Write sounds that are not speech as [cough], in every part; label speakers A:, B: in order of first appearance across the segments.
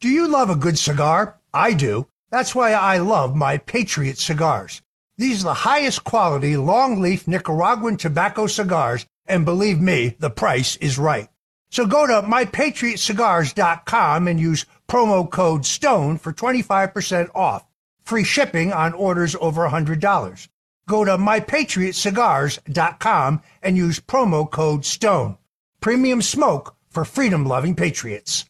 A: Do you love a good cigar? I do. That's why I love my Patriot cigars. These are the highest quality long leaf Nicaraguan tobacco cigars, and believe me, the price is right. So go to mypatriotcigars.com and use promo code STONE for 25% off. Free shipping on orders over $100. Go to mypatriotcigars.com and use promo code STONE. Premium smoke for freedom loving patriots.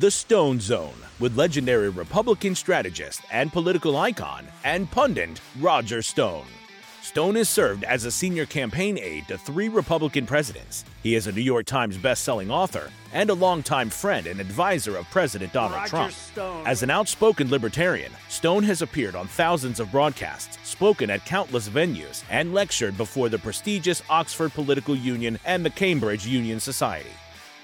B: The Stone Zone with legendary Republican strategist and political icon and pundit Roger Stone. Stone has served as a senior campaign aide to three Republican presidents. He is a New York Times best-selling author and a longtime friend and advisor of President Donald
C: Roger
B: Trump.
C: Stone.
B: As an outspoken libertarian, Stone has appeared on thousands of broadcasts, spoken at countless venues, and lectured before the prestigious Oxford Political Union and the Cambridge Union Society.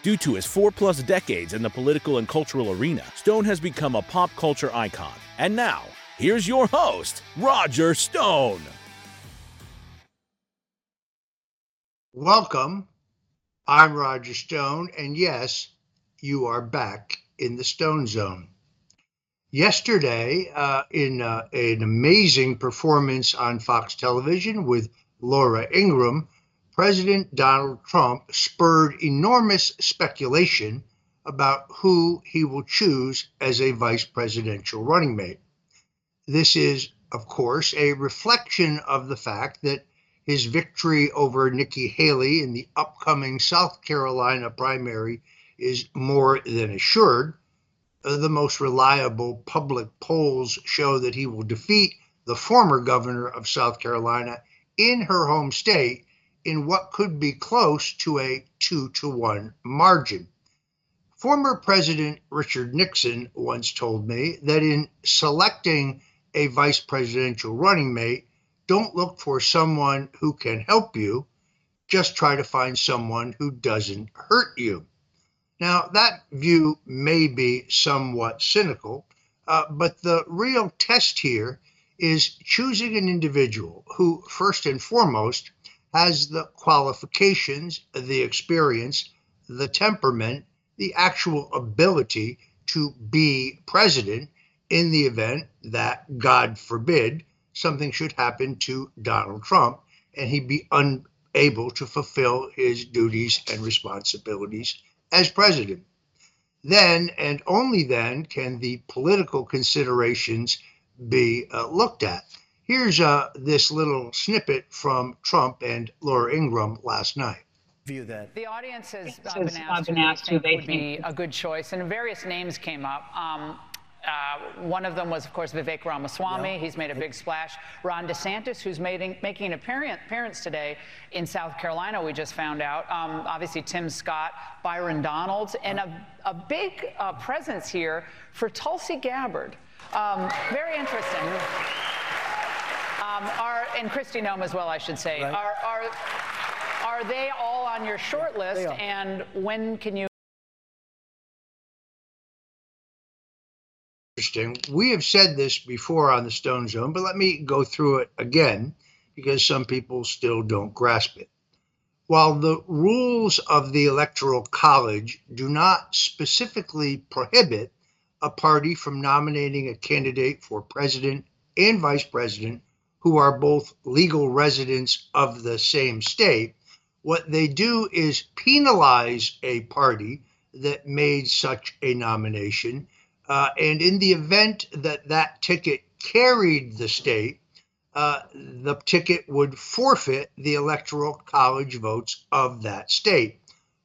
B: Due to his four plus decades in the political and cultural arena, Stone has become a pop culture icon. And now, here's your host, Roger Stone.
A: Welcome. I'm Roger Stone, and yes, you are back in the Stone Zone. Yesterday, uh, in uh, an amazing performance on Fox television with Laura Ingraham, President Donald Trump spurred enormous speculation about who he will choose as a vice presidential running mate. This is, of course, a reflection of the fact that his victory over Nikki Haley in the upcoming South Carolina primary is more than assured. The most reliable public polls show that he will defeat the former governor of South Carolina in her home state in what could be close to a two to one margin. Former President Richard Nixon once told me that in selecting a vice presidential running mate, don't look for someone who can help you, just try to find someone who doesn't hurt you. Now, that view may be somewhat cynical, uh, but the real test here is choosing an individual who, first and foremost, has the qualifications, the experience, the temperament, the actual ability to be president in the event that, God forbid, something should happen to Donald Trump and he be unable to fulfill his duties and responsibilities as president. Then and only then can the political considerations be uh, looked at. Here's uh, this little snippet from Trump and Laura Ingraham last night.
C: View that.
D: The audience has uh, been
E: uh,
D: asked,
E: been
D: who
E: asked
D: they
E: who
D: think
E: they
D: would be a good choice, and various names came up. Um, uh, one of them was, of course, Vivek Ramaswamy. He's made a big splash. Ron DeSantis, who's making, making an appearance, appearance today in South Carolina, we just found out. Um, obviously, Tim Scott, Byron Donalds, and a, a big uh, presence here for Tulsi Gabbard. Um, very interesting. Um, are, and Kristi Noem as well, I should say.
C: Right.
D: Are, are, are they all on your short list?
C: they.
D: And when can you?
A: interesting. We have said this before on the Stone Zone, but let me go through it again because some people still don't grasp it. While the rules of the Electoral College do not specifically prohibit a party from nominating a candidate for president and vice president who are both legal residents of the same state, what they do is penalize a party that made such a nomination uh, and in the event that that ticket carried the state, uh, the ticket would forfeit the electoral college votes of that state.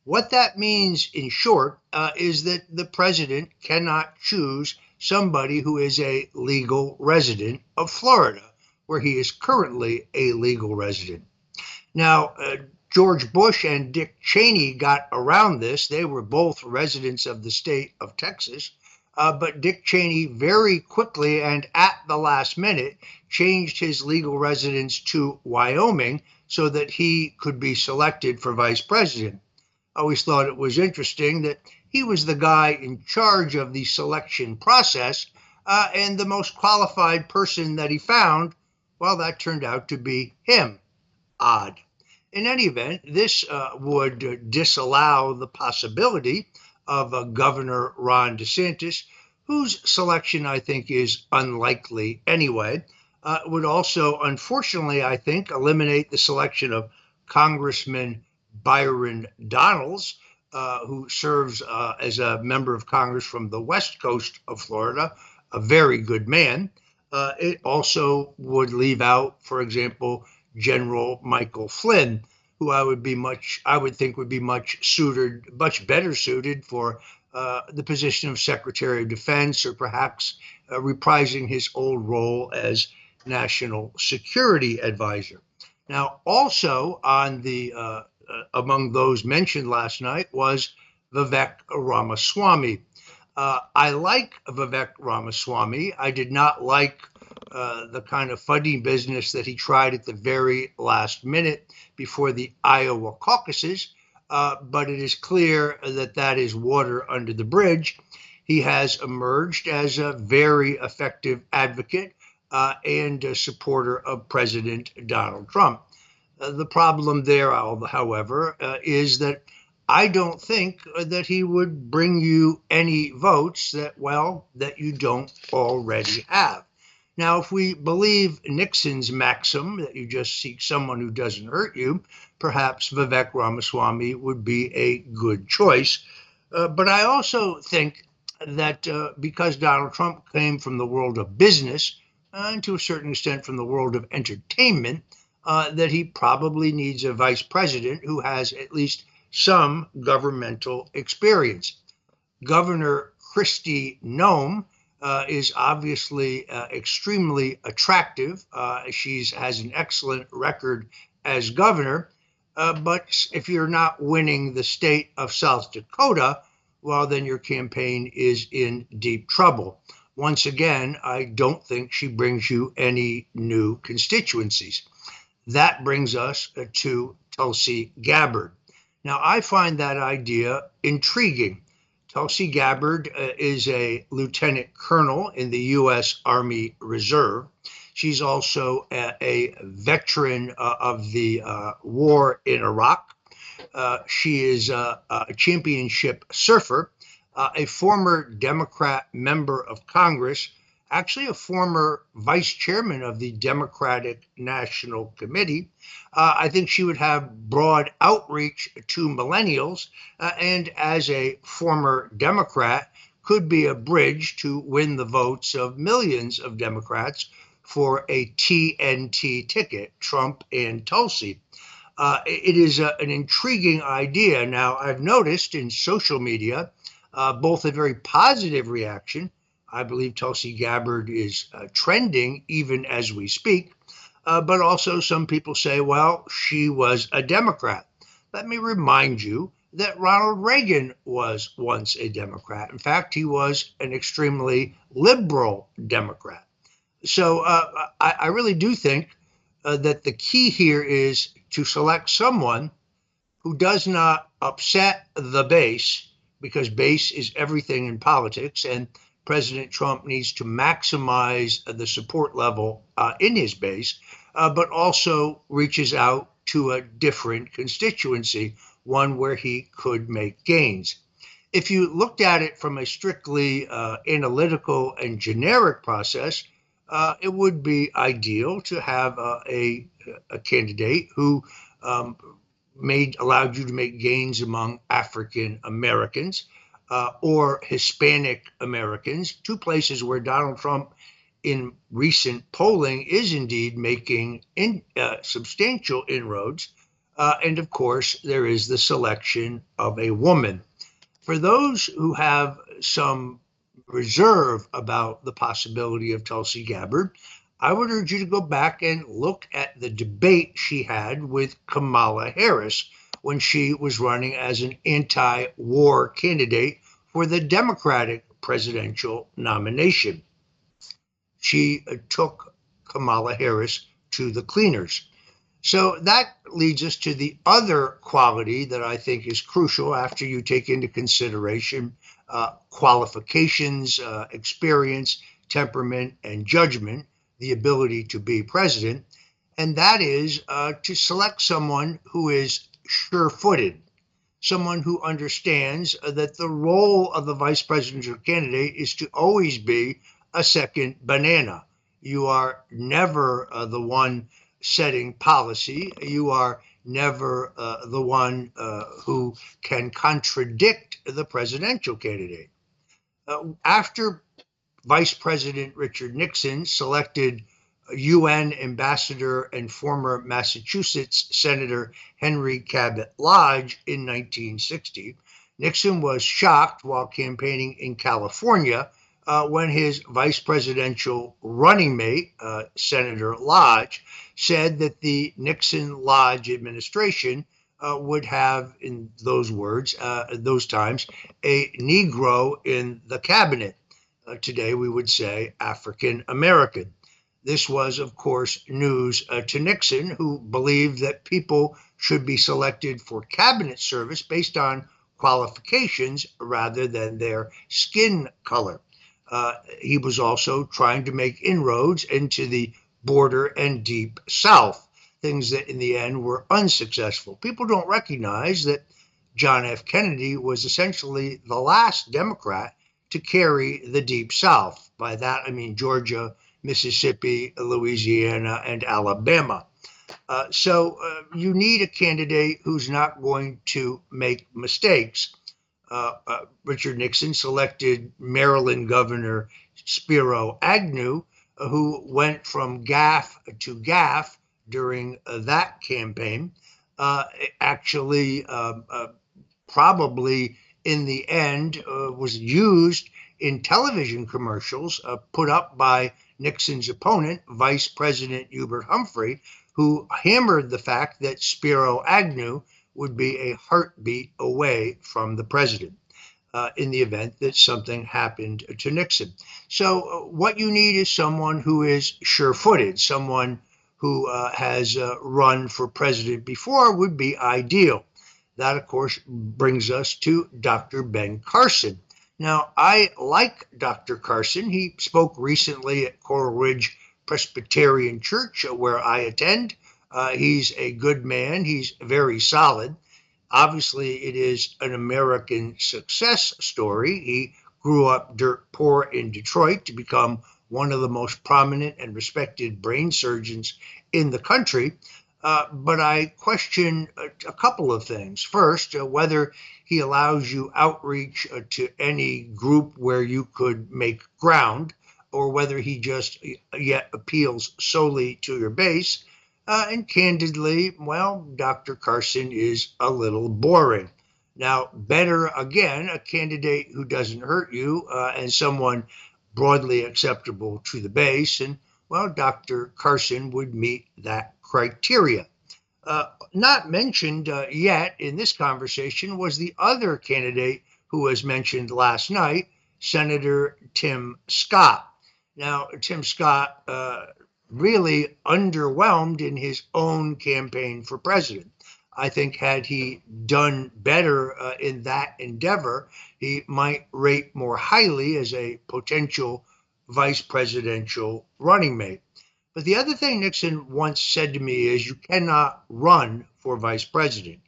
A: What that means, in short, uh, is that the president cannot choose somebody who is a legal resident of Florida, where he is currently a legal resident. Now, uh, George Bush and Dick Cheney got around this. They were both residents of the state of Texas. Uh, but Dick Cheney very quickly and at the last minute changed his legal residence to Wyoming so that he could be selected for vice president. I always thought it was interesting that he was the guy in charge of the selection process uh, and the most qualified person that he found. Well, that turned out to be him. Odd. In any event, this uh, would disallow the possibility of uh, Governor Ron DeSantis, whose selection I think is unlikely anyway. Uh, would also, unfortunately, I think, eliminate the selection of Congressman Byron Donalds, uh, who serves uh, as a member of Congress from the west coast of Florida, a very good man. Uh, it also would leave out, for example, General Michael Flynn, who I would be much, I would think would be much suited, much better suited for uh, the position of Secretary of Defense, or perhaps uh, reprising his old role as National Security Advisor. Now, also on the uh, uh among those mentioned last night was Vivek Ramaswamy. Uh, I like Vivek Ramaswamy. I did not like uh, the kind of funding business that he tried at the very last minute before the Iowa caucuses. Uh, but it is clear that that is water under the bridge. He has emerged as a very effective advocate uh, and a supporter of President Donald Trump. Uh, the problem there, however, uh, is that I don't think that he would bring you any votes that, well, that you don't already have. Now, if we believe Nixon's maxim that you just seek someone who doesn't hurt you, perhaps Vivek Ramaswamy would be a good choice. Uh, but I also think that uh, because Donald Trump came from the world of business, uh, and to a certain extent from the world of entertainment, uh, that he probably needs a vice president who has at least some governmental experience. Governor Kristi Noem uh, is obviously uh, extremely attractive. Uh, she has an excellent record as governor. Uh, but if you're not winning the state of South Dakota, well, then your campaign is in deep trouble. Once again, I don't think she brings you any new constituencies. That brings us uh, to Tulsi Gabbard. Now, I find that idea intriguing. Tulsi Gabbard uh, is a lieutenant colonel in the U.S. Army Reserve. She's also a, a veteran uh, of the uh, war in Iraq. Uh, she is a, a championship surfer, uh, a former Democrat member of Congress actually a former vice chairman of the Democratic National Committee. Uh, I think she would have broad outreach to millennials, uh, and as a former Democrat, could be a bridge to win the votes of millions of Democrats for a TNT ticket, Trump and Tulsi. Uh, it is a, an intriguing idea. Now, I've noticed in social media uh, both a very positive reaction I believe Tulsi Gabbard is uh, trending even as we speak. Uh, but also, some people say, well, she was a Democrat. Let me remind you that Ronald Reagan was once a Democrat. In fact, he was an extremely liberal Democrat. So uh, I, I, really do think uh, that the key here is to select someone who does not upset the base, because base is everything in politics. And President Trump needs to maximize the support level uh, in his base, uh, but also reaches out to a different constituency, one where he could make gains. If you looked at it from a strictly uh, analytical and generic process, uh, it would be ideal to have uh, a, a candidate who um, made allowed you to make gains among African Americans uh, or Hispanic Americans, two places where Donald Trump, in recent polling, is indeed making in, uh, substantial inroads. Uh, and of course, there is the selection of a woman. For those who have some reserve about the possibility of Tulsi Gabbard, I would urge you to go back and look at the debate she had with Kamala Harris when she was running as an anti war candidate for the Democratic presidential nomination. She uh, took Kamala Harris to the cleaners. So that leads us to the other quality that I think is crucial after you take into consideration uh, qualifications, uh, experience, temperament, and judgment, the ability to be president, and that is uh, to select someone who is sure footed, someone who understands that the role of the vice presidential candidate is to always be a second banana. You are never uh, the one setting policy. You are never uh, the one uh, who can contradict the presidential candidate. Uh, after Vice President Richard Nixon selected UN ambassador and former Massachusetts Senator Henry Cabot Lodge in 1960, Nixon was shocked while campaigning in California uh, when his vice presidential running mate, uh, Senator Lodge, said that the Nixon Lodge administration uh, would have, in those words, uh, those times, a Negro in the cabinet. Uh, today, we would say African American. This was, of course, news uh, to Nixon, who believed that people should be selected for cabinet service based on qualifications rather than their skin color. Uh, he was also trying to make inroads into the border and deep south, things that in the end were unsuccessful. People don't recognize that John F. Kennedy was essentially the last Democrat to carry the deep south. By that, I mean Georgia, Mississippi, Louisiana, and Alabama. Uh, so uh, you need a candidate who's not going to make mistakes. Uh, uh Richard Nixon selected Maryland Governor Spiro Agnew, uh, who went from gaffe to gaffe during uh, that campaign. actually, probably in the end, was used in television commercials put up by Nixon's opponent, Vice President Hubert Humphrey, who hammered the fact that Spiro Agnew would be a heartbeat away from the president. Uh, in the event that something happened to Nixon. So, uh, what you need is someone who is sure footed, someone who uh, has uh, run for president before would be ideal. That, of course, brings us to Dr. Ben Carson. Now, I like Dr. Carson. He spoke recently at Coral Ridge Presbyterian Church, uh, where I attend. Uh, he's a good man, he's very solid. Obviously, it is an American success story. He grew up dirt poor in Detroit to become one of the most prominent and respected brain surgeons in the country. Uh, but I question a, a, couple of things. First, uh, whether he allows you outreach uh, to any group where you could make ground, or whether he just yet appeals solely to your base. Uh, and candidly, well, Dr. Carson is a little boring. Now, better again, a candidate who doesn't hurt you uh, and someone broadly acceptable to the base. And well, Dr. Carson would meet that criteria. Uh, not mentioned uh, yet in this conversation was the other candidate who was mentioned last night, Senator Tim Scott. Now, Tim Scott uh, really underwhelmed in his own campaign for president. I think had he done better uh, in that endeavor, he might rate more highly as a potential vice presidential running mate. But the other thing Nixon once said to me is you cannot run for vice president.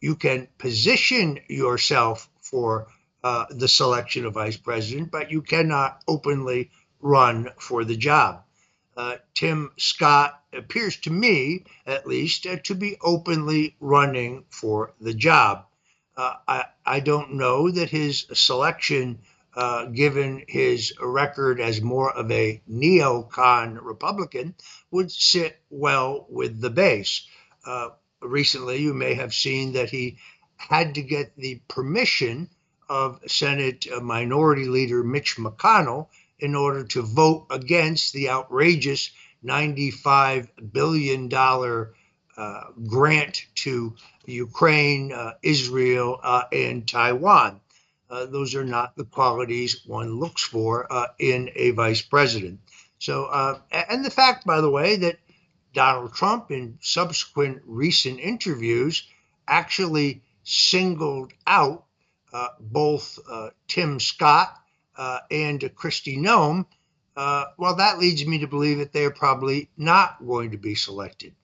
A: You can position yourself for uh, the selection of vice president, but you cannot openly run for the job. Uh, Tim Scott appears to me, at least, uh, to be openly running for the job. Uh, I, I don't know that his selection uh, given his record as more of a neocon Republican, would sit well with the base. Uh, recently, you may have seen that he had to get the permission of Senate Minority Leader Mitch McConnell in order to vote against the outrageous $95 billion uh, grant to Ukraine, uh, Israel, uh, and Taiwan. Uh, those are not the qualities one looks for uh, in a vice president. So, uh, and the fact, by the way, that Donald Trump, in subsequent recent interviews, actually singled out uh, both uh, Tim Scott and Kristi Noem Uh, well, that leads me to believe that they are probably not going to be selected.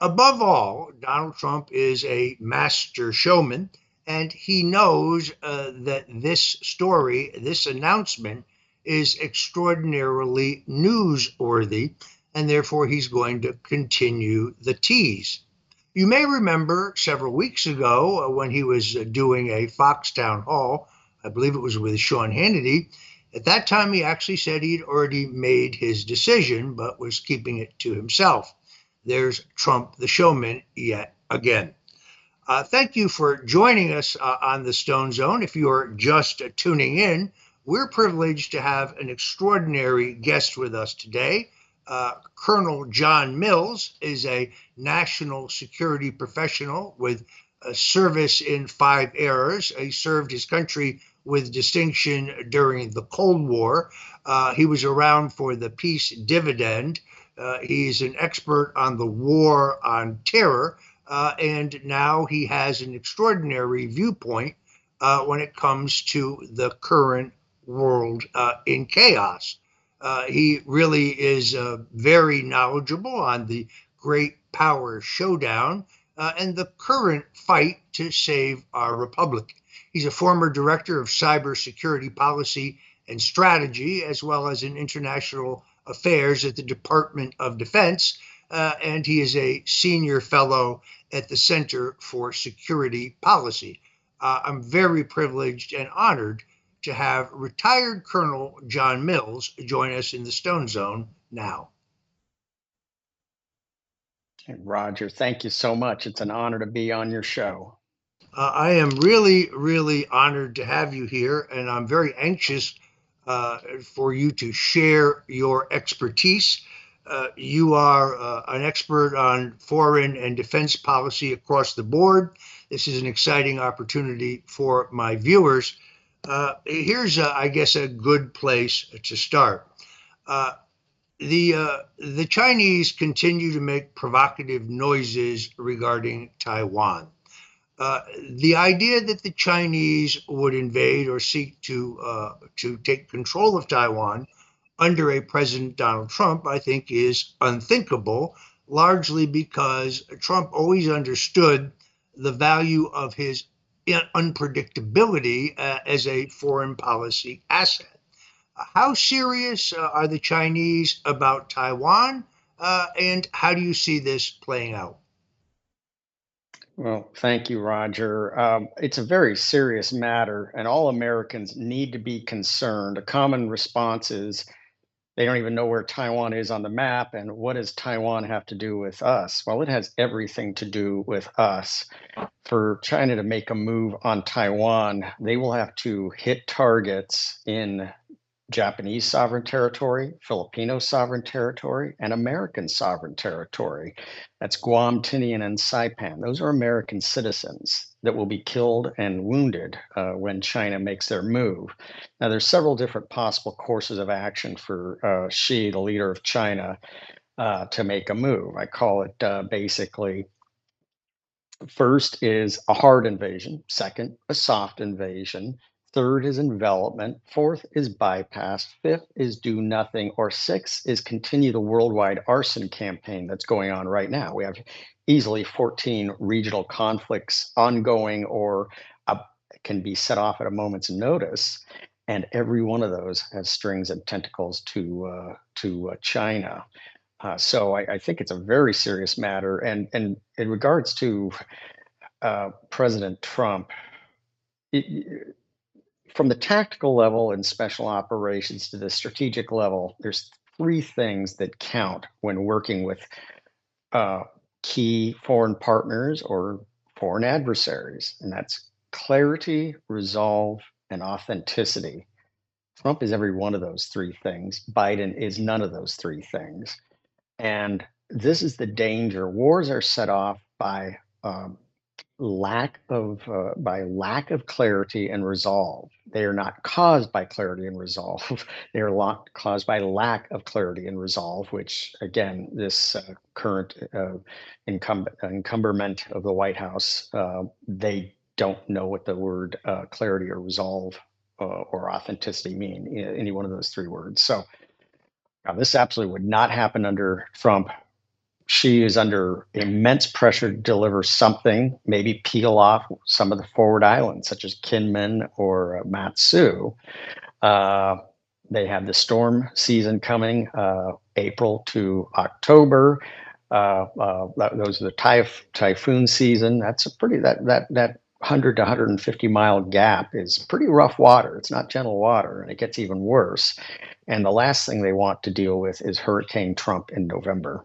A: Above all, Donald Trump is a master showman, and he knows uh, that this story, this announcement, is extraordinarily newsworthy, and therefore he's going to continue the tease. You may remember several weeks ago uh, when he was uh, doing a Fox town hall, I believe it was with Sean Hannity. At that time, he actually said he'd already made his decision, but was keeping it to himself. There's Trump the showman yet again. Uh, thank you for joining us uh, on the Stone Zone. If you're just uh, tuning in, we're privileged to have an extraordinary guest with us today. Uh, Colonel John Mills is a national security professional with service in five eras. He served his country with distinction during the Cold War. Uh, he was around for the peace dividend. Uh, he's an expert on the war on terror, uh, and now he has an extraordinary viewpoint uh, when it comes to the current world uh, in chaos. Uh, he really is uh, very knowledgeable on the great power showdown uh, and the current fight to save our republic. He's a former director of cybersecurity policy and strategy, as well as in international affairs at the Department of Defense. Uh, and he is a senior fellow at the Center for Security Policy. Uh, I'm very privileged and honored to have retired Colonel John Mills join us in the Stone Zone now.
C: Roger, thank you so much. It's an honor to be on your show.
A: Uh, I am really, really honored to have you here, and I'm very anxious uh, for you to share your expertise. Uh, you are uh, an expert on foreign and defense policy across the board. This is an exciting opportunity for my viewers uh, here's, a, I guess, a good place to start. Uh, the uh, the Chinese continue to make provocative noises regarding Taiwan. Uh, the idea that the Chinese would invade or seek to uh, to take control of Taiwan under a President Donald Trump, I think, is unthinkable. Largely because Trump always understood the value of his unpredictability uh, as a foreign policy asset. How serious uh, are the Chinese about Taiwan, uh, and how do you see this playing out?
C: Well, thank you, Roger. Um, it's a very serious matter, and all Americans need to be concerned. A common response is they don't even know where Taiwan is on the map. And what does Taiwan have to do with us? Well, it has everything to do with us. For China to make a move on Taiwan, they will have to hit targets in Japanese sovereign territory, Filipino sovereign territory, and American sovereign territory. That's Guam, Tinian, and Saipan. Those are American citizens that will be killed and wounded uh, when China makes their move. Now, there's several different possible courses of action for uh, Xi, the leader of China, uh, to make a move. I call it uh, basically first is a hard invasion, second, a soft invasion, Third is envelopment. Fourth is bypass. Fifth is do nothing. Or sixth is continue the worldwide arson campaign that's going on right now. We have easily 14 regional conflicts ongoing or uh, can be set off at a moment's notice. And every one of those has strings and tentacles to uh, to uh, China. Uh, so I, I, think it's a very serious matter. And and in regards to uh, President Trump, it, from the tactical level and special operations to the strategic level, there's three things that count when working with uh, key foreign partners or foreign adversaries, and that's clarity, resolve, and authenticity. Trump is every one of those three things. Biden is none of those three things. And this is the danger. Wars are set off by um, lack of uh, by lack of clarity and resolve. They are not caused by clarity and resolve. [laughs] they are locked, caused by lack of clarity and resolve, which again, this uh, current uh, encumberment of the White House, uh, they don't know what the word uh, clarity or resolve uh, or authenticity mean. Any one of those three words. So Now, this absolutely would not happen under Trump. Xi is under immense pressure to deliver something, maybe peel off some of the forward islands, such as Kinmen or uh, Matsu. Uh, they have the storm season coming, uh, April to October. Uh, uh, those are the typh- typhoon season. That's a pretty that that that 100 to 150 mile gap is pretty rough water. It's not gentle water, and it gets even worse. And the last thing they want to deal with is Hurricane Trump in November.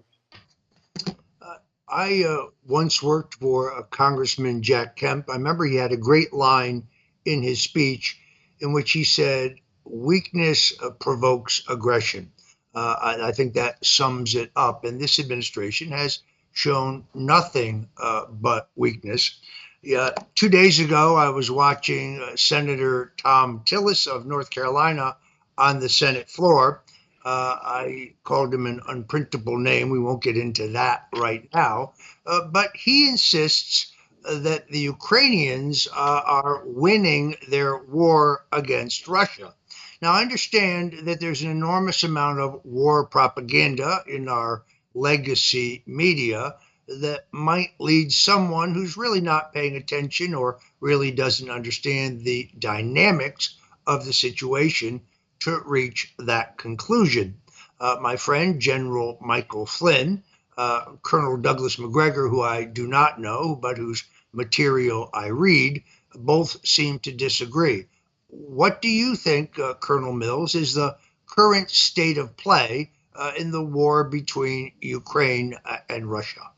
A: Uh, I uh, once worked for Congressman Jack Kemp. I remember he had a great line in his speech in which he said, Weakness uh, provokes aggression. Uh, I, I, think that sums it up. And this administration has shown nothing uh, but weakness. Yeah, two days ago, I was watching uh, Senator Thom Tillis of North Carolina on the Senate floor. Uh, I called him an unprintable name. We won't get into that right now. Uh, but he insists that the Ukrainians uh, are winning their war against Russia. Now, I understand that there's an enormous amount of war propaganda in our legacy media that might lead someone who's really not paying attention or really doesn't understand the dynamics of the situation to reach that conclusion. Uh, my friend, General Michael Flynn, uh, Colonel Douglas Macgregor, who I do not know, but whose material I read, both seem to disagree. What do you think, uh, Colonel Mills, is the current state of play uh, in the war between Ukraine uh, and Russia?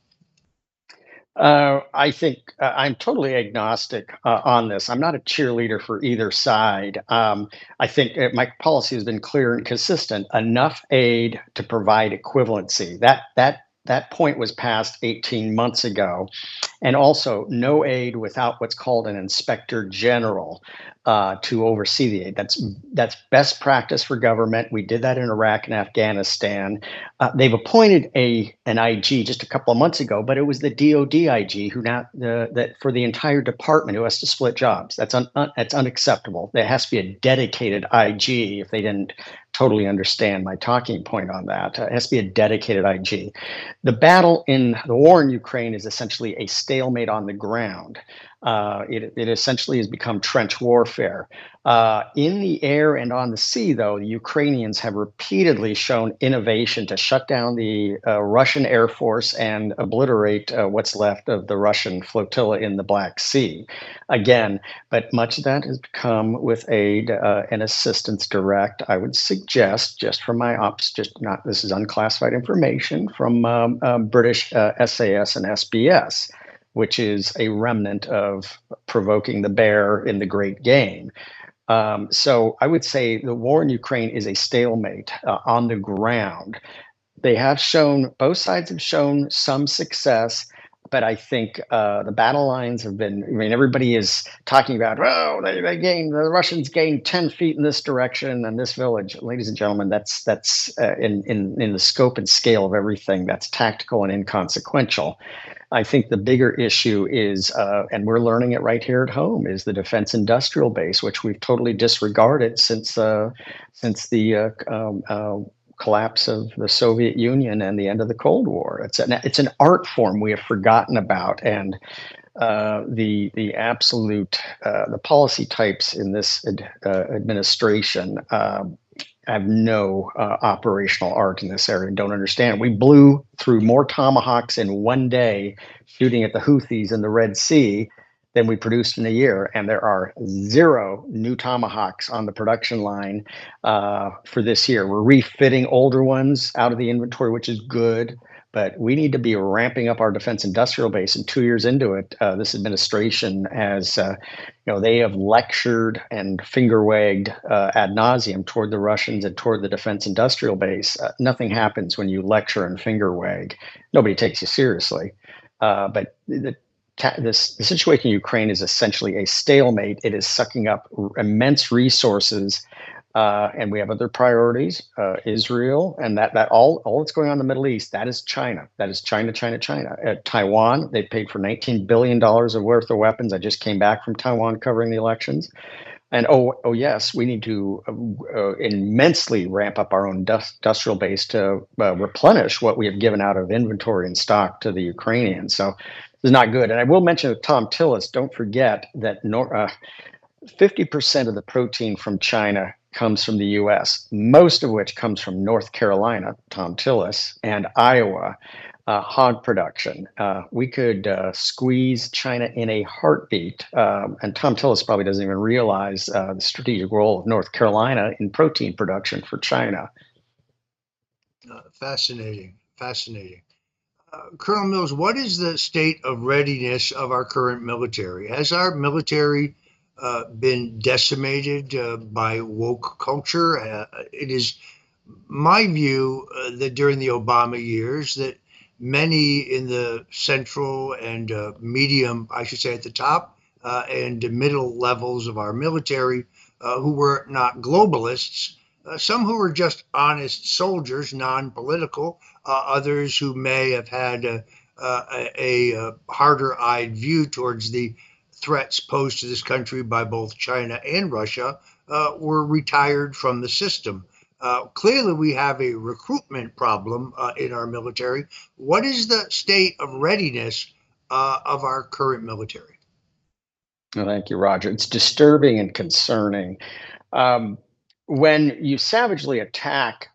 C: Uh, I think uh, I'm totally agnostic uh, on this. I'm not a cheerleader for either side. Um, I think uh, my policy has been clear and consistent. Enough aid to provide equivalency. That that that point was passed 18 months ago. And also, no aid without what's called an inspector general uh, to oversee the aid. That's that's best practice for government. We did that in Iraq and Afghanistan. Uh, they've appointed a an IG just a couple of months ago, but it was the DoD IG who now the that for the entire department who has to split jobs. That's un, un, that's unacceptable. There has to be a dedicated IG. If they didn't totally understand my talking point on that, it has to be a dedicated IG. The battle in the war in Ukraine is essentially a stalemate on the ground. Uh, it, it essentially has become trench warfare. Uh, in the air and on the sea, though, the Ukrainians have repeatedly shown innovation to shut down the uh, Russian Air Force and obliterate uh, what's left of the Russian flotilla in the Black Sea. Again, but much of that has come with aid uh, and assistance direct. I would suggest, just from my ops, just not this is unclassified information from um, um, British SAS uh, and SBS which is a remnant of provoking the bear in the great game. Um, so I would say the war in Ukraine is a stalemate uh, on the ground. They have shown, both sides have shown some success, but I think uh, the battle lines have been, I mean, everybody is talking about, oh, they, they gained, the Russians gained 10 feet in this direction and this village. Ladies and gentlemen, that's, that's uh, in, in, in the scope and scale of everything, that's tactical and inconsequential. I think the bigger issue is, uh, and we're learning it right here at home, is the defense industrial base, which we've totally disregarded since uh, since the uh, um, uh, collapse of the Soviet Union and the end of the Cold War. It's an it's an art form we have forgotten about, and uh, the the absolute uh, the policy types in this ad, administration um, have no uh, operational art in this area and don't understand. We blew through more tomahawks in one day shooting at the Houthis in the Red Sea than we produced in a year. And there are zero new tomahawks on the production line uh, for this year. We're refitting older ones out of the inventory, which is good but we need to be ramping up our defense industrial base. And two years into it, uh, this administration has, uh, you know, they have lectured and finger wagged uh, ad nauseum toward the Russians and toward the defense industrial base. Uh, nothing happens when you lecture and finger wag. Nobody takes you seriously. Uh, but the this the situation in Ukraine is essentially a stalemate. It is sucking up immense resources uh, and we have other priorities, uh, Israel, and that that all all that's going on in the Middle East. That is China. That is China, China, China. At Taiwan, they paid for 19 billion dollars of worth of weapons. I just came back from Taiwan covering the elections. and oh, oh yes, we need to uh, uh, immensely ramp up our own industrial base to uh, replenish what we have given out of inventory and stock to the Ukrainians. So this is not good. And I will mention with Thom Tillis. Don't forget that nor, uh, 50% of the protein from China comes from the U.S., most of which comes from North Carolina, Thom Tillis, and Iowa uh, hog production. Uh, we could uh, squeeze China in a heartbeat. Um, and Thom Tillis probably doesn't even realize uh, the strategic role of North Carolina in protein production for China.
A: Uh, fascinating, fascinating. Uh, Colonel Mills, what is the state of readiness of our current military? Has our military been decimated by woke culture? it is my view that during the Obama years that many in the central and uh, medium, I should say, at the top uh, and middle levels of our military uh, who were not globalists, uh, some who were just honest soldiers, non political, uh, others who may have had a, a, a harder eyed view towards the threats posed to this country by both China and Russia, uh, were retired from the system. Uh, clearly, we have a recruitment problem uh, in our military. What is the state of readiness uh, of our current military?
C: Well, thank you, Roger. It's disturbing and concerning. Um, when you savagely attack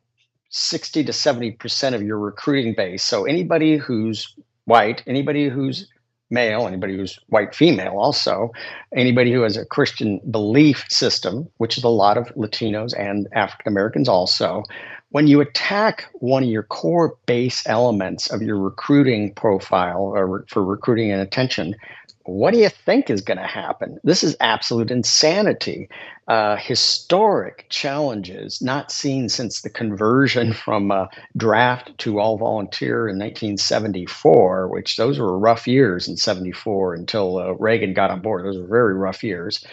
C: 60 to 70% of your recruiting base, so anybody who's white, anybody who's male, anybody who's white female also, anybody who has a Christian belief system, which is a lot of Latinos and African Americans also, when you attack one of your core base elements of your recruiting profile or for recruiting and attention, what do you think is going to happen? This is absolute insanity. Uh, historic challenges not seen since the conversion [laughs] from uh, draft to all volunteer in 1974, which those were rough years in 74 until uh, Reagan got on board. Those were very rough years.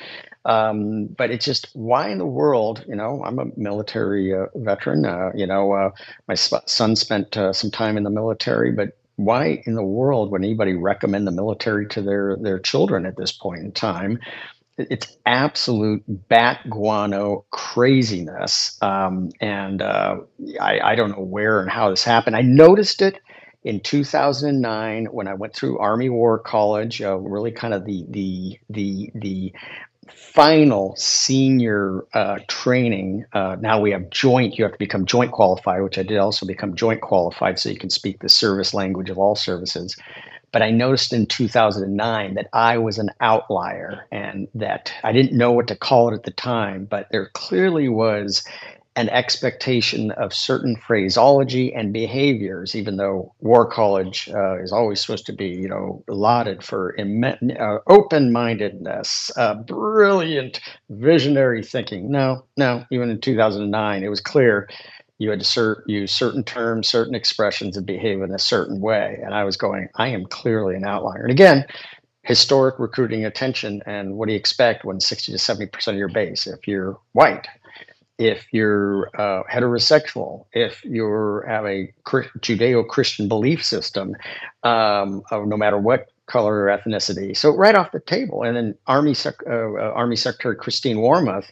C: Um, but it's just why in the world, you know, I'm a military uh, veteran. Uh, you know, my son spent some time in the military, but why in the world would anybody recommend the military to their their children at this point in time? It's absolute bat guano craziness, um, and uh, I, I don't know where and how this happened. I noticed it in 2009 when I went through Army War College, uh, really kind of the the the the final senior uh, training, uh, now we have joint, you have to become joint qualified, which I did also become joint qualified so you can speak the service language of all services. But I noticed in 2009 that I was an outlier and that I didn't know what to call it at the time, but there clearly was an expectation of certain phraseology and behaviors, even though War College uh, is always supposed to be, you know, lauded for uh, open-mindedness, uh, brilliant visionary thinking. No, no, even in 2009, it was clear you had to cert- use certain terms, certain expressions, and behave in a certain way. And I was going, I am clearly an outlier. And again, historic recruiting attention. And what do you expect when 60 to 70% of your base, if you're white, if you're uh, heterosexual, if you have a Judeo-Christian belief system, um, no matter what color or ethnicity. So right off the table. And then Army Sec- uh, uh, Army Secretary Christine Wormuth,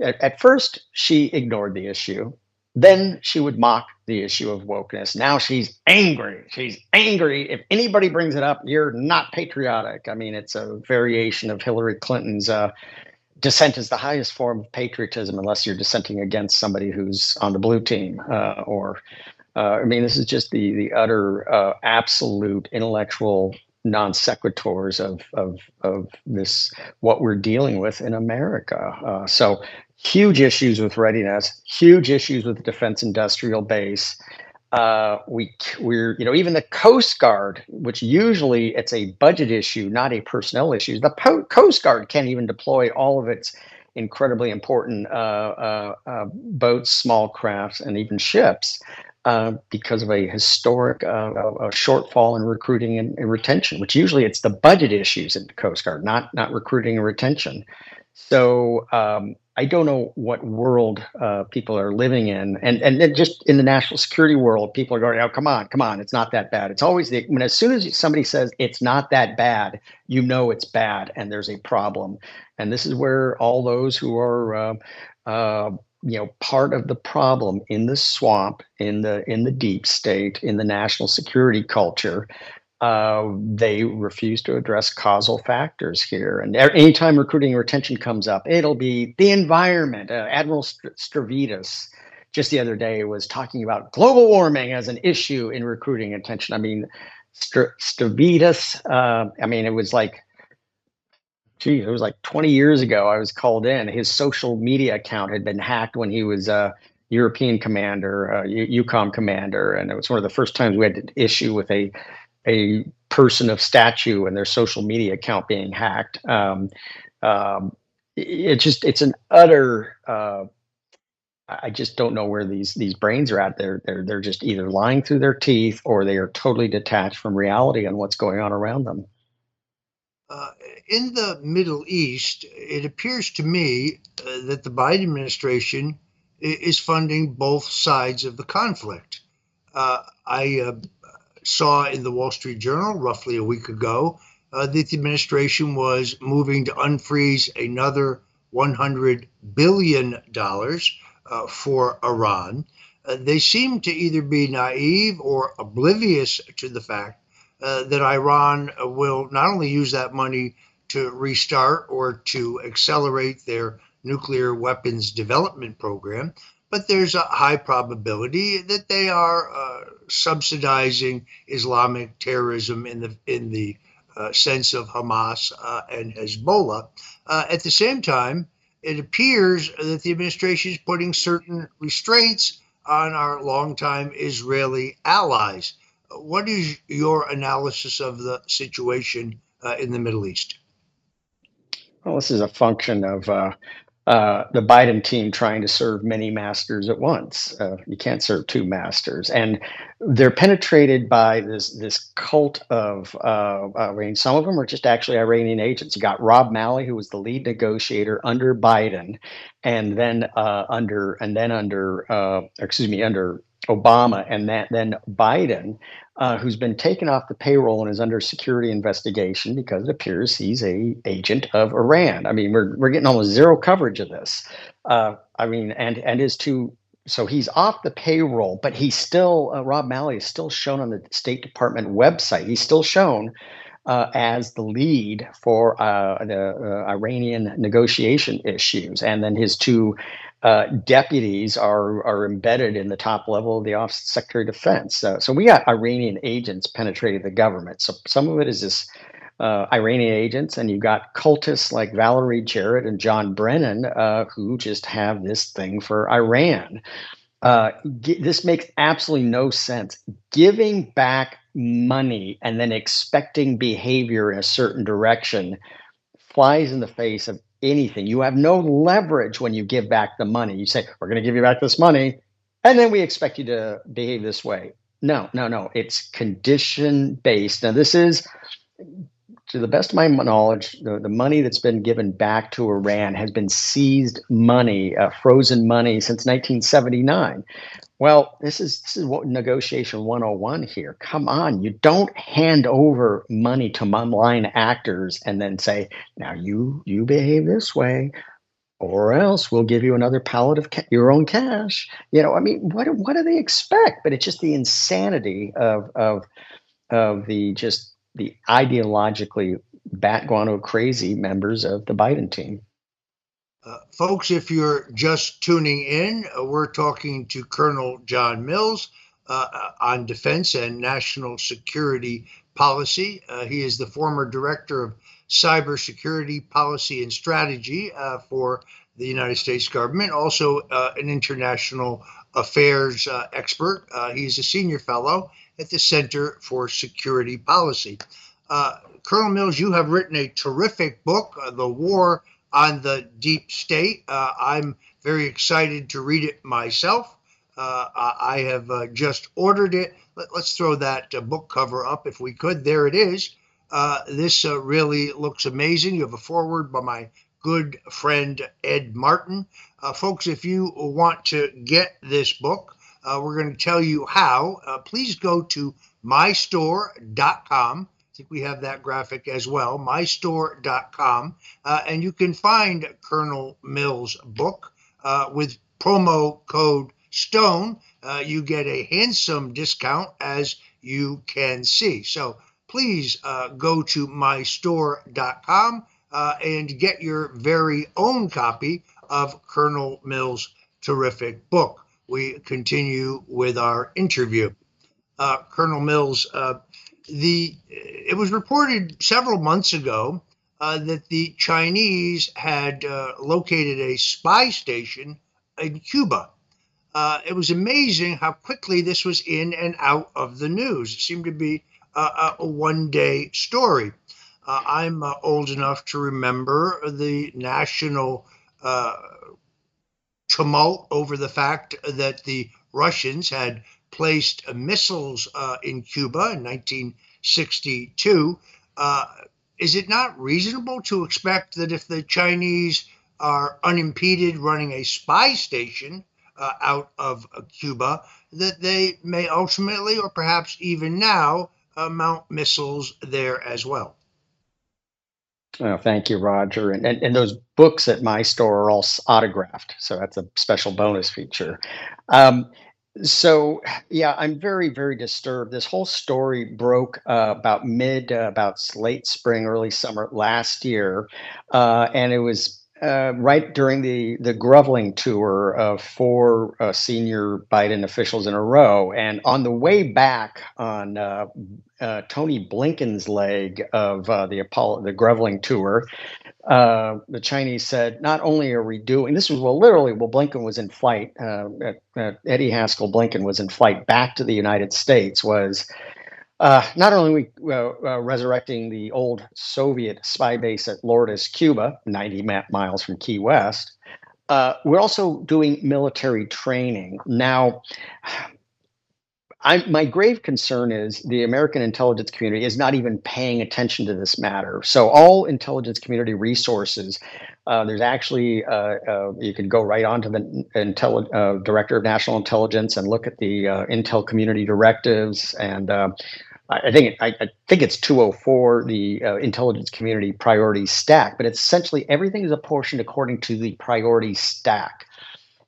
C: at, at first she ignored the issue. Then she would mock the issue of wokeness. Now she's angry. She's angry. If anybody brings it up, you're not patriotic. I mean, it's a variation of Hillary Clinton's uh, dissent is the highest form of patriotism unless you're dissenting against somebody who's on the blue team uh, or uh, I mean, this is just the the utter uh, absolute intellectual non sequiturs of, of of this what we're dealing with in America. Uh, so huge issues with readiness, huge issues with the defense industrial base, uh, we we're you know even the Coast Guard, which usually it's a budget issue, not a personnel issue. The po- Coast Guard can't even deploy all of its incredibly important uh, uh, uh boats, small crafts, and even ships uh, because of a historic uh, a shortfall in recruiting and, and, retention. Which usually it's the budget issues in the Coast Guard, not not recruiting and retention. So um, I don't know what world uh, people are living in, and and just in the national security world, people are going, "Oh, come on, come on, it's not that bad." It's always the when as soon as somebody says it's not that bad, you know it's bad, and there's a problem. And this is where all those who are, uh, uh, you know, part of the problem in the swamp, in the in the deep state, in the national security culture, uh, they refuse to address causal factors here. And anytime recruiting retention comes up, it'll be the environment. Uh, Admiral Stavridis just the other day was talking about global warming as an issue in recruiting retention. I mean, Stavridis, uh, I mean, it was like, gee, it was like 20 years ago I was called in. His social media account had been hacked when he was a European commander, uh, EUCOM commander. And it was one of the first times we had an issue with a a person of statue and their social media account being hacked. Um, um, it just it's an utter. Uh, I just don't know where these these brains are at. They're they're they're just either lying through their teeth or they are totally detached from reality and what's going on around them.
A: Uh, in the Middle East, it appears to me uh, that the Biden administration is funding both sides of the conflict. Uh, I uh, saw in the Wall Street Journal roughly a week ago uh, that the administration was moving to unfreeze another $100 billion uh, for Iran. Uh, they seem to either be naive or oblivious to the fact uh, that Iran will not only use that money to restart or to accelerate their nuclear weapons development program, but there's a high probability that they are uh, subsidizing Islamic terrorism in the in the uh, sense of Hamas uh, and Hezbollah. Uh, at the same time, it appears that the administration is putting certain restraints on our longtime Israeli allies. What is your analysis of the situation uh, in the Middle East?
C: Well, this is a function of uh, uh, the Biden team trying to serve many masters at once. Uh, you can't serve two masters, and they're penetrated by this this cult of uh, I mean, some of them are just actually Iranian agents. You got Rob Malley, who was the lead negotiator under Biden, and then uh, under and then under uh, excuse me under Obama, and that then Biden uh, who's been taken off the payroll and is under security investigation because it appears he's a agent of Iran. I mean, we're we're getting almost zero coverage of this. Uh, I mean, and and his two. So he's off the payroll, but he's still uh, Rob Malley is still shown on the State Department website. He's still shown uh, as the lead for uh, the uh, Iranian negotiation issues, and then his two uh, deputies are are embedded in the top level of the Office of Secretary of Defense. Uh, so we got Iranian agents penetrating the government. So some of it is this uh, Iranian agents, and you've got cultists like Valerie Jarrett and John Brennan uh, who just have this thing for Iran. Uh, this makes absolutely no sense. Giving back money and then expecting behavior in a certain direction flies in the face of anything. You have no leverage when you give back the money. You say, We're going to give you back this money, and then we expect you to behave this way. No, no, no. It's condition based. Now, this is, to the best of my knowledge, the, the money that's been given back to Iran has been seized money, uh, frozen money since 1979. Well, this is this is what negotiation 101 here. Come on, you don't hand over money to online actors and then say, "Now you you behave this way, or else we'll give you another pallet of ca- your own cash." You know, I mean, what what do they expect? But it's just the insanity of of of the just the ideologically bat guano crazy members of the Biden team.
A: Uh, folks, if you're just tuning in, uh, we're talking to Colonel John Mills uh, uh on defense and national security policy. Uh, he is the former director of cybersecurity policy and strategy uh, for the United States government, also an international affairs expert. he's a senior fellow at the Center for Security Policy. Colonel Mills, you have written a terrific book, The War on the deep state. Uh, I'm very excited to read it myself. Uh, I have uh, just ordered it. Let, us throw that uh, book cover up if we could. There it is. Uh, this uh, really looks amazing. You have a foreword by my good friend Ed Martin. Folks, if you want to get this book, we're going to tell you how. Please go to mystore.com. I think we have that graphic as well, mystore.com. Uh, and you can find Colonel Mills' book uh, with promo code STONE. Uh, you get a handsome discount, as you can see. So please uh, go to mystore.com uh, and get your very own copy of Colonel Mills' terrific book. We continue with our interview. Uh, Colonel Mills, the it was reported several months ago uh, that the Chinese had uh, located a spy station in Cuba. Uh, it was amazing how quickly this was in and out of the news. It seemed to be a, one day story. Uh, I'm uh, old enough to remember the national uh, tumult over the fact that the Russians had placed missiles uh, in Cuba in 1962. Uh, is it not reasonable to expect that if the Chinese are unimpeded running a spy station uh, out of Cuba, that they may ultimately, or perhaps even now, mount missiles there as well?
C: Oh, thank you, Roger. And, and, and those books at my store are all autographed, so that's a special bonus feature. Um, so yeah, I'm very very disturbed. This whole story broke uh, about mid, uh, about late spring, early summer last year, uh, and it was uh, right during the the groveling tour of four uh, senior Biden officials in a row, and on the way back on uh, uh Tony Blinken's leg of uh, the Apollo the groveling tour, uh, the Chinese said, "Not only are we doing this was well, literally, well, Blinken was in flight. Eddie Haskell Blinken was in flight back to the United States. Was uh, not only we uh, uh, resurrecting the old Soviet spy base at Lourdes, Cuba, 90 miles from Key West, uh, we're also doing military training. Now, I'm, my grave concern is the American intelligence community is not even paying attention to this matter. So, all intelligence community resources, uh, there's actually, uh, uh, you can go right on to the uh, Director of National Intelligence and look at the uh, Intel community directives. And uh, I think, I, I, think it's 204, the intelligence community priority stack, but it's essentially everything is apportioned according to the priority stack.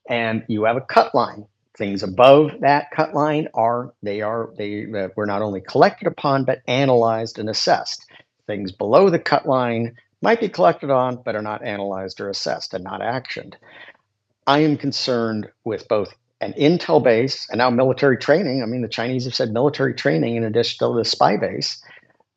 C: And you have a cut line things above that cut line are they are they uh, were not only collected upon but analyzed and assessed. Things below the cut line might be collected on but are not analyzed or assessed and not actioned. I am concerned with both an intel base and now military training. I mean the chinese have said military training in addition to the spy base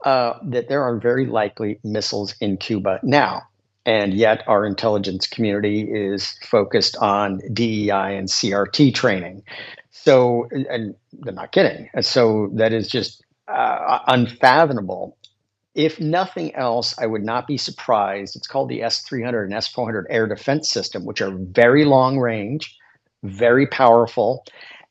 C: uh, that there are very likely missiles in cuba now and yet our intelligence community is focused on DEI and CRT training. So, and they're not kidding. So that is just uh, unfathomable. If nothing else, I would not be surprised. It's called the S 300 and S 400 air defense system, which are very long range, very powerful,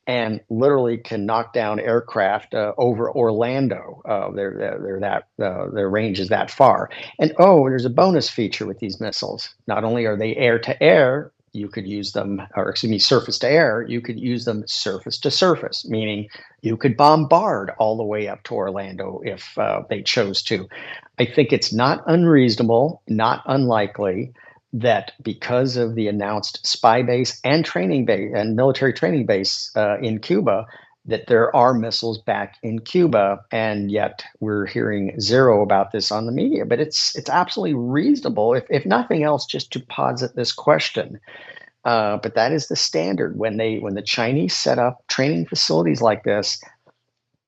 C: and literally can knock down aircraft uh, over Orlando. Uh, they're, they're that uh, their range is that far. And oh, there's a bonus feature with these missiles. Not only are they air to air, you could use them, or excuse me, surface to air. You could use them surface to surface, meaning you could bombard all the way up to Orlando if uh, they chose to. I think it's not unreasonable, not unlikely that because of the announced spy base and training base and military training base uh, in Cuba, that there are missiles back in Cuba, and yet we're hearing zero about this on the media. But it's it's absolutely reasonable, if if nothing else, just to posit this question. Uh, but that is the standard when they when the Chinese set up training facilities like this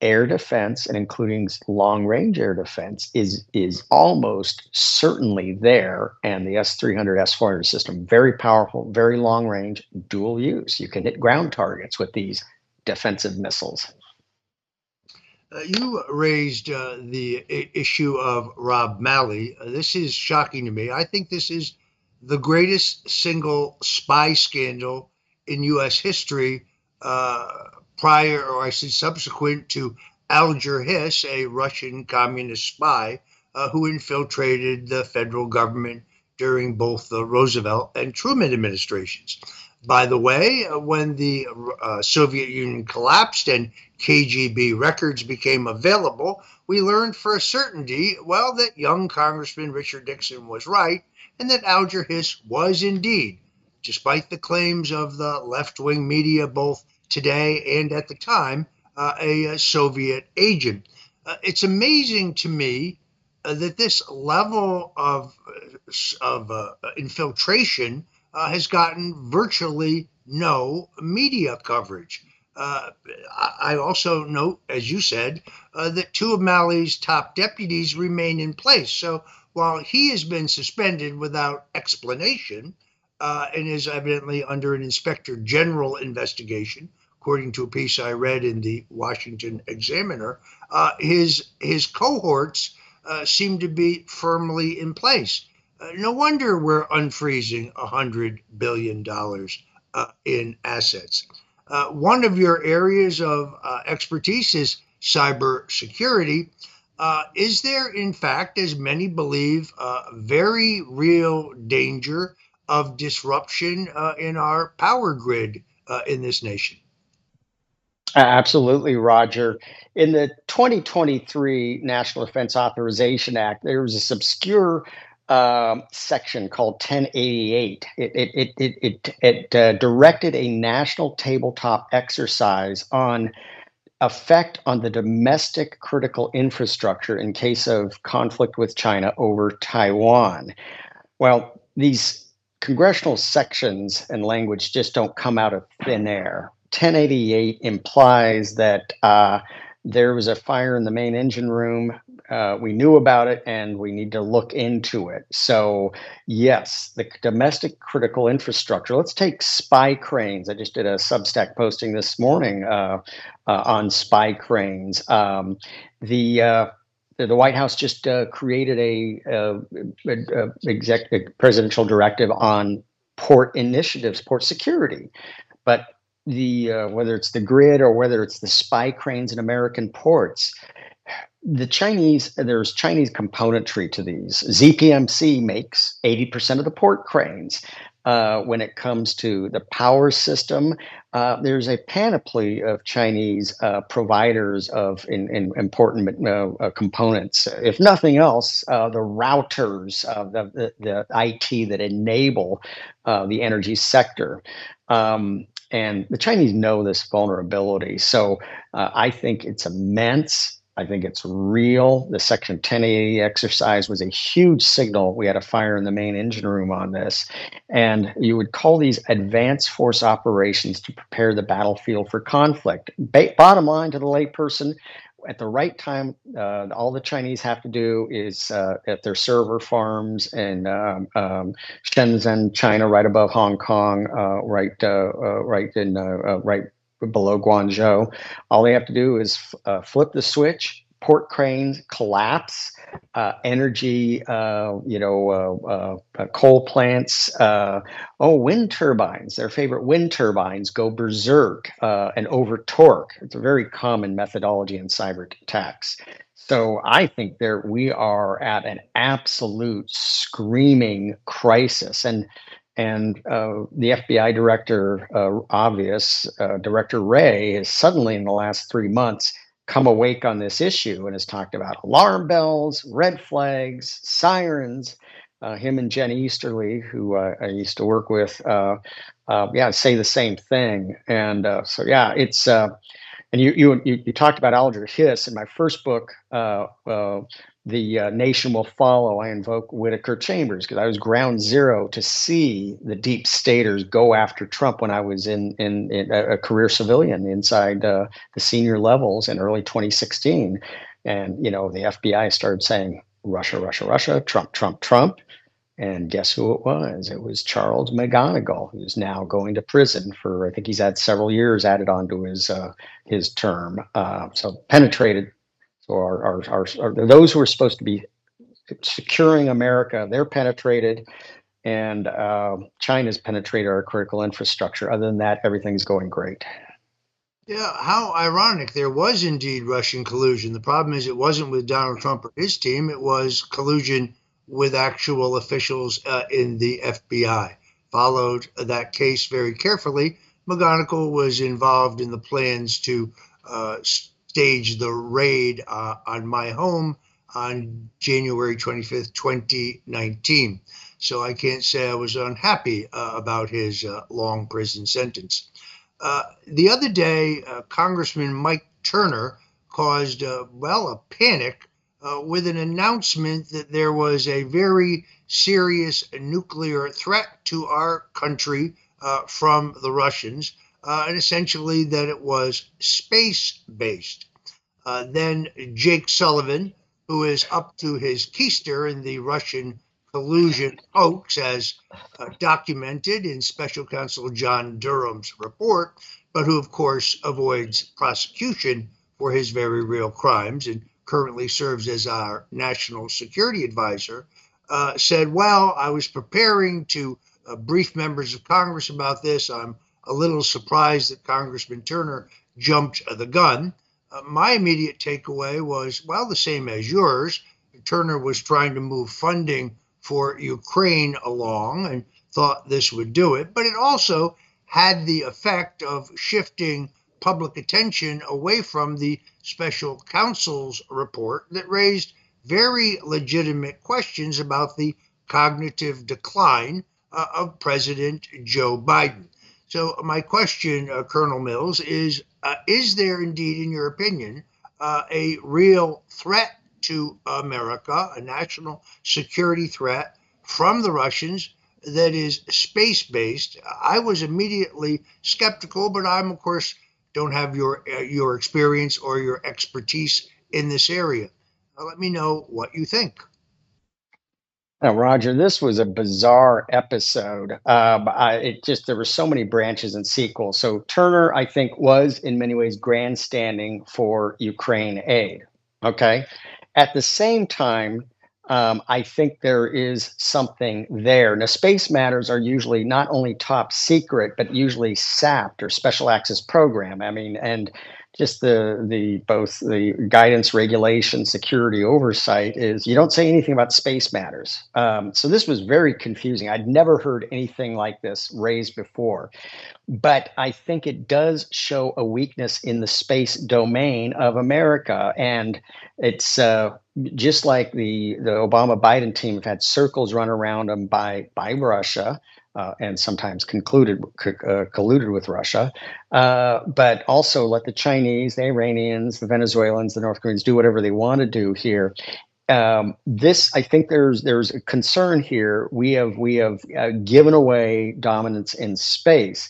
C: air defense and including long range air defense is is almost certainly there and the S300 S400 system very powerful very long range dual use you can hit ground targets with these defensive missiles
A: uh, you raised uh, the issue of Rob Malley. Uh, this is shocking to me. I think this is the greatest single spy scandal in U.S. history uh, prior, or I should subsequent to Alger Hiss, a Russian communist spy uh, who infiltrated the federal government during both the Roosevelt and Truman administrations. By the way, uh, when the uh, Soviet Union collapsed and KGB records became available, we learned for a certainty, well, that young Congressman Richard Nixon was right and that Alger Hiss was indeed, despite the claims of the left wing media both today and at the time, uh, a, a, Soviet agent. Uh, it's amazing to me uh, that this level of, of uh, infiltration uh, has gotten virtually no media coverage. Uh, I also note, as you said, uh, that two of Milley's top deputies remain in place. So while he has been suspended without explanation uh, and is evidently under an inspector general investigation, according to a piece I read in the Washington Examiner, uh, his his cohorts uh, seem to be firmly in place. Uh, no wonder we're unfreezing $100 billion uh, in assets. Uh, one of your areas of uh, expertise is cybersecurity. Is there, in fact, as many believe, a very real danger of disruption in our power grid in this nation?
C: Absolutely, Roger. In the 2023 National Defense Authorization Act, there was this obscure um, section called 1088. It it it it, it, uh, directed a national tabletop exercise on effect on the domestic critical infrastructure in case of conflict with China over Taiwan. Well, these congressional sections and language just don't come out of thin air. 1088 implies that uh, there was a fire in the main engine room uh, we knew about it and we need to look into it. So, yes, the domestic critical infrastructure. Let's take spy cranes. I just did a Substack posting this morning uh, uh, on spy cranes. Um, the uh, the White House just uh, created a, a, a, a presidential directive on port initiatives, port security, but the uh, whether it's the grid or whether it's the spy cranes in American ports, the Chinese, there's Chinese componentry to these. ZPMC makes 80% of the port cranes. Uh, when it comes to the power system, uh, there's a panoply of Chinese uh, providers of in, in important uh, uh, components. If nothing else, the routers, the, the, the, IT that enable the energy sector. Um, and the Chinese know this vulnerability. So uh, I think it's immense. I think it's real. The Section 1080 exercise was a huge signal. We had a fire in the main engine room on this. And you would call these advanced force operations to prepare the battlefield for conflict. Ba- bottom line to the layperson, at the right time, uh, all the Chinese have to do is uh, at their server farms in um, um, Shenzhen, China, right above Hong Kong, uh, right, uh, uh, right in uh, right below Guangzhou. All they have to do is flip the switch, port cranes collapse, uh, energy, uh, you know, uh, uh, coal plants, uh, oh, wind turbines, their favorite wind turbines go berserk and over torque. It's a very common methodology in cyber attacks. So I think there we are at an absolute screaming crisis. And and uh, the FBI director, uh, obvious, uh, Director Wray, is suddenly in the last three months come awake on this issue and has talked about alarm bells, red flags, sirens. Uh, him and Jen Easterly, who uh, I used to work with, uh, yeah, say the same thing. And so, yeah, it's and you you you, talked about Alger Hiss in my first book the uh, nation will follow. I invoke Whittaker Chambers because I was ground zero to see the deep staters go after Trump when I was in in, in a, career civilian inside uh, the senior levels in early 2016, and you know the FBI started saying Russia, Russia, Russia, Trump, Trump, Trump. And guess who it was? It was Charles McGonigal, who's now going to prison for I think he's had several years added onto his uh, his term. Uh, so penetrated or are, are, are those who are supposed to be securing America, they're penetrated, and uh, China's penetrated our critical infrastructure. Other than that, everything's going great.
A: Yeah, how ironic. There was indeed Russian collusion. The problem is it wasn't with Donald Trump or his team, it was collusion with actual officials uh, in the FBI. Followed that case very carefully. McGonigal was involved in the plans to uh, stage the raid uh, on my home on January 25th, 2019. So I can't say I was unhappy uh, about his uh, long prison sentence. Uh, the other day, uh, Congressman Mike Turner caused, uh, well, a panic with an announcement that there was a very serious nuclear threat to our country from the Russians, and essentially that it was space based. then Jake Sullivan, who is up to his keister in the Russian collusion hoax, as uh, documented in Special Counsel John Durham's report, but who, of course, avoids prosecution for his very real crimes and currently serves as our national security advisor, uh, said, Well, I was preparing to uh, brief members of Congress about this. I'm a little surprised that Congressman Turner jumped the gun. Uh, my immediate takeaway was, well, the same as yours. Turner was trying to move funding for Ukraine along and thought this would do it, but it also had the effect of shifting public attention away from the special counsel's report that raised very legitimate questions about the cognitive decline uh, of President Joe Biden. So, my question, uh, Colonel Mills, is uh, Is there indeed, in your opinion, uh, a real threat to America, a national security threat from the Russians that is space based? I was immediately skeptical, but I'm, of course, don't have your uh, your experience or your expertise in this area. let me know what you think.
C: Now, Roger, this was a bizarre episode. Um, I, it just there were so many branches and sequels. So Turner, I think, was in many ways grandstanding for Ukraine aid. Okay, at the same time, um, I think there is something there. Now, space matters are usually not only top secret, but usually SAPT or Special Access Program. I mean, and just the the both the guidance, regulation, security oversight is you don't say anything about space matters. Um, so this was very confusing. I'd never heard anything like this raised before, but I think it does show a weakness in the space domain of America, and it's uh, just like the the Obama Biden team have had circles run around them by by Russia uh, and sometimes concluded uh, colluded with Russia, uh, but also let the Chinese, the Iranians, the Venezuelans, the North Koreans do whatever they want to do here. Um, this, I think, there's there's a concern here. We have we have uh, given away dominance in space.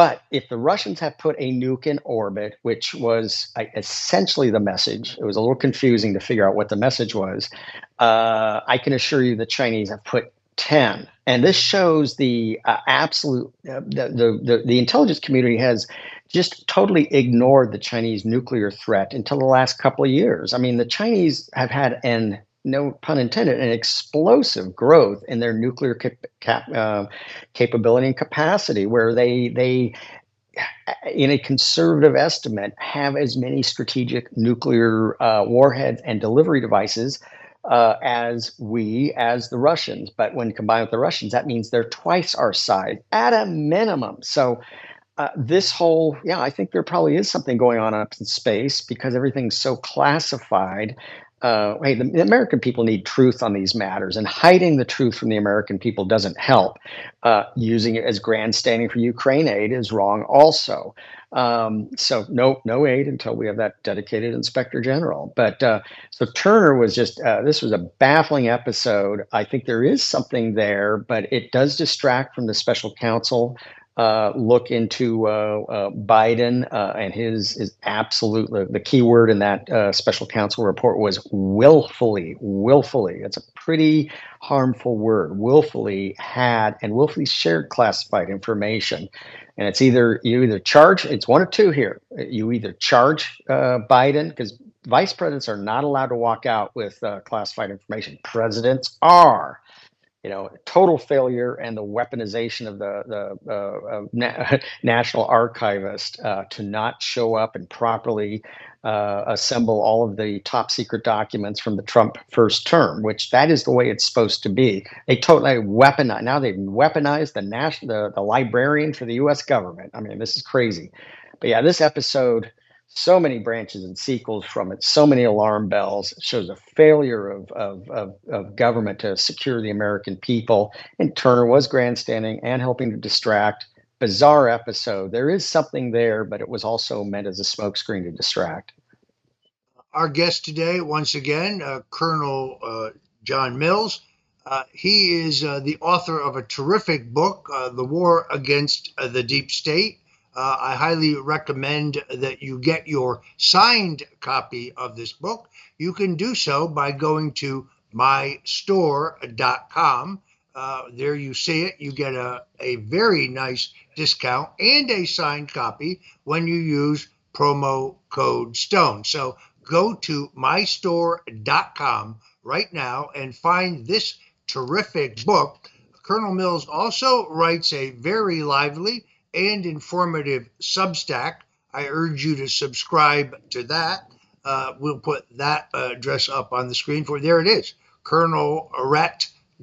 C: But if the Russians have put a nuke in orbit, which was essentially the message, it was a little confusing to figure out what the message was. Uh, I can assure you the Chinese have put 10 and this shows the uh, absolute uh, the, the, the intelligence community has just totally ignored the chinese nuclear threat until the last couple of years i mean the chinese have had an no pun intended an explosive growth in their nuclear cap, cap, uh, capability and capacity where they they in a conservative estimate have as many strategic nuclear uh, warheads and delivery devices uh, as we, as the Russians. But when combined with the Russians, that means they're twice our size at a minimum. So uh, this whole, yeah, I think there probably is something going on up in space because everything's so classified. Uh, hey, the, American people need truth on these matters, and hiding the truth from the American people doesn't help. Uh, using it as grandstanding for Ukraine aid is wrong, also. Um, so no no aid until we have that dedicated inspector general. But uh, so Turner was just uh, this was a baffling episode. I think there is something there, but it does distract from the special counsel. Uh, look into uh, uh, Biden uh, and his is absolutely the key word in that special counsel report was willfully. Willfully, it's a pretty harmful word. Willfully had and willfully shared classified information and it's either you either charge it's one of two here you either charge uh, biden because vice presidents are not allowed to walk out with uh, classified information presidents are you know, total failure and the weaponization of the the uh, na- [laughs] national archivist uh, to not show up and properly uh, assemble all of the top secret documents from the Trump first term, which that is the way it's supposed to be. They totally weaponized. now. They've weaponized the national the, the librarian for the U.S. government. I mean, this is crazy. But yeah, this episode so many branches and sequels from it, so many alarm bells. It shows a failure of, of, of, of, government to secure the American people. And Turner was grandstanding and helping to distract. Bizarre episode. There is something there, but it was also meant as a smokescreen to distract.
A: Our guest today, once again, uh, Colonel uh, John Mills. Uh, he is uh, the author of a terrific book, uh, The War Against uh, the Deep State uh, I highly recommend that you get your signed copy of this book. You can do so by going to mystore.com. Uh, there you see it. You get a, a very nice discount and a signed copy when you use promo code STONE. So go to mystore.com right now and find this terrific book. Colonel Mills also writes a very lively and informative Substack. I urge you to subscribe to that. Uh, we'll put that uh, address up on the screen for. There it is, Colonel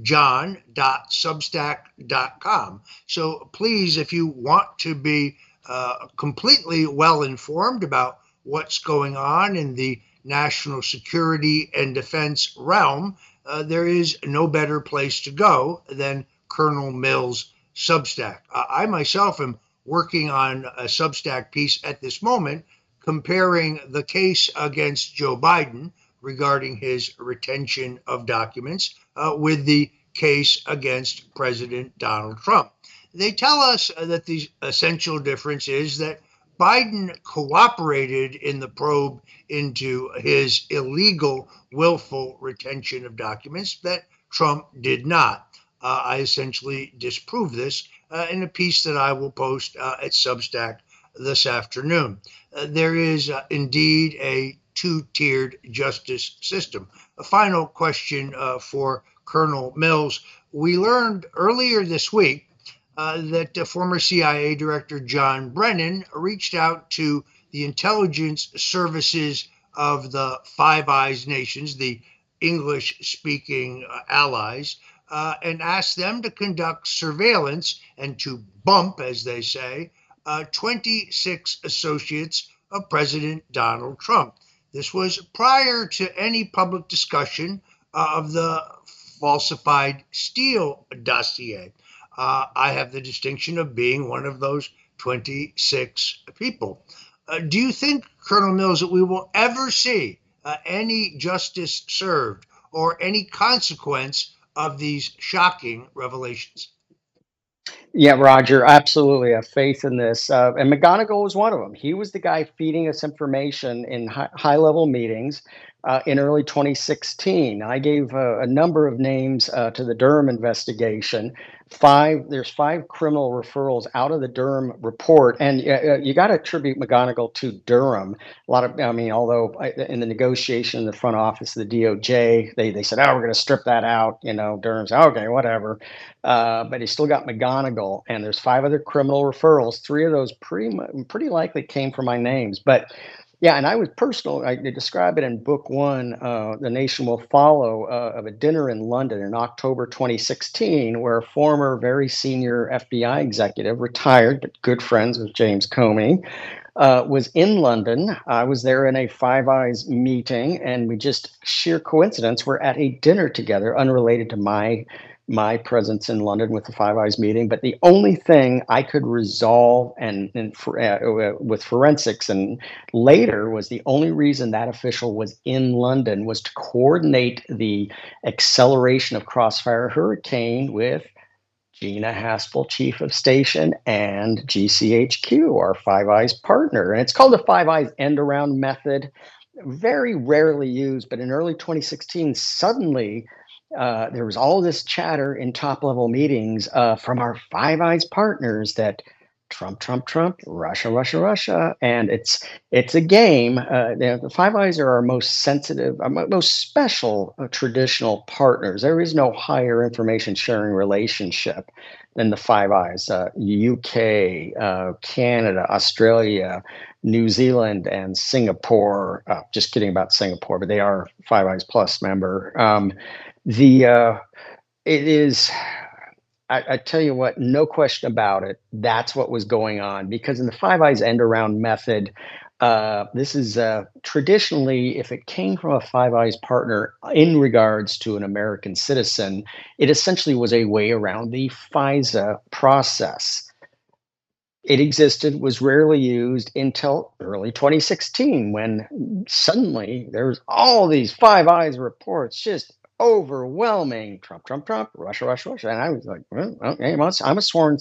A: John.substack.com. So please, if you want to be uh, completely well informed about what's going on in the national security and defense realm, uh, there is no better place to go than Colonel Mills Substack. I myself am working on a Substack piece at this moment comparing the case against Joe Biden regarding his retention of documents uh, with the case against President Donald Trump. They tell us that the essential difference is that Biden cooperated in the probe into his illegal, willful retention of documents that Trump did not. Uh, I essentially disprove this uh, in a piece that I will post uh, at Substack this afternoon. Uh, there is uh, indeed a two tiered justice system. A final question uh, for Colonel Mills. We learned earlier this week that former CIA Director John Brennan reached out to the intelligence services of the Five Eyes nations, the English speaking allies, uh, and asked them to conduct surveillance and to bump, as they say, uh, 26 associates of President Donald Trump. This was prior to any public discussion uh, of the falsified Steele dossier. Uh, I have the distinction of being one of those 26 people. Uh, do you think, Colonel Mills, that we will ever see uh, any justice served or any consequence of these shocking revelations.
C: Yeah, Roger, absolutely have faith in this. Uh, and McGonigal was one of them. He was the guy feeding us information in high, high level meetings uh, in early 2016. I gave uh, a number of names uh, to the Durham investigation five there's five criminal referrals out of the Durham report, and uh, you got to attribute McGonigal to Durham. A lot of, I mean, although in the negotiation in the front office of the DOJ, they they said, oh, we're going to strip that out. You know, Durham's okay, whatever. Uh, but he still got McGonigal, and there's five other criminal referrals. Three of those pretty pretty likely came from my names, but yeah, and I was personal. I describe it in book one, uh, The Nation Will Follow, uh, of a dinner in London in October 2016, where a former, very senior FBI executive, retired but good friends with James Comey, uh, was in London. I was there in a Five Eyes meeting, and we just sheer coincidence were at a dinner together, unrelated to my my presence in London with the Five Eyes meeting, but the only thing I could resolve and, and for, uh, with forensics and later was the only reason that official was in London was to coordinate the acceleration of Crossfire Hurricane with Gina Haspel, Chief of Station, and GCHQ, our Five Eyes partner. And it's called the Five Eyes End Around Method. Very rarely used, but in early 2016, suddenly uh, there was all this chatter in top level meetings uh, from our Five Eyes partners that Trump, Trump, Trump, Russia, Russia, Russia, and it's it's a game. Uh, the Five Eyes are our most sensitive, our most special uh, traditional partners. There is no higher information sharing relationship than the Five Eyes. Uh, UK, uh, Canada, Australia, New Zealand, and Singapore. Uh, just kidding about Singapore, but they are Five Eyes Plus member. Um, the uh, it is I, I, tell you what, no question about it. That's what was going on because in the Five Eyes end around method, uh, this is uh, traditionally, if it came from a Five Eyes partner in regards to an American citizen, it essentially was a way around the FISA process. It existed, was rarely used until early 2016 when suddenly there's all these Five Eyes reports just overwhelming Trump, Trump, Trump, Russia, Russia, Russia. And I was like, well, okay, I'm a sworn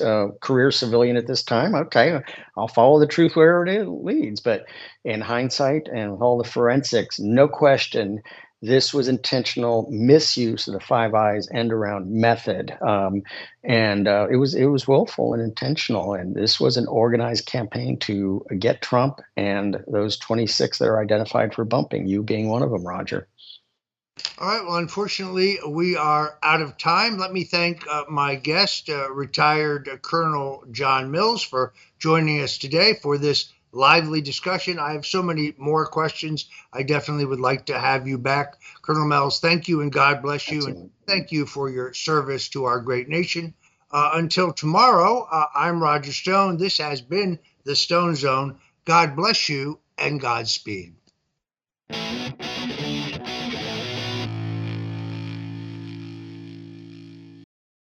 C: uh, career civilian at this time. Okay, I'll follow the truth wherever it leads. But in hindsight and with all the forensics, no question, this was intentional misuse of the Five Eyes end around method, um, and uh, it was it was willful and intentional. And this was an organized campaign to get Trump and those 26 that are identified for bumping. You being one of them, Roger.
A: All right. Well, unfortunately, we are out of time. Let me thank uh, my guest, uh, retired Colonel John Mills, for joining us today for this lively discussion. I have so many more questions. I definitely would like to have you back. Colonel Mills, thank you and God bless you. And thank you for your service to our great nation. Uh, until tomorrow, uh, I'm Roger Stone. This has been the Stone Zone. God bless you and Godspeed.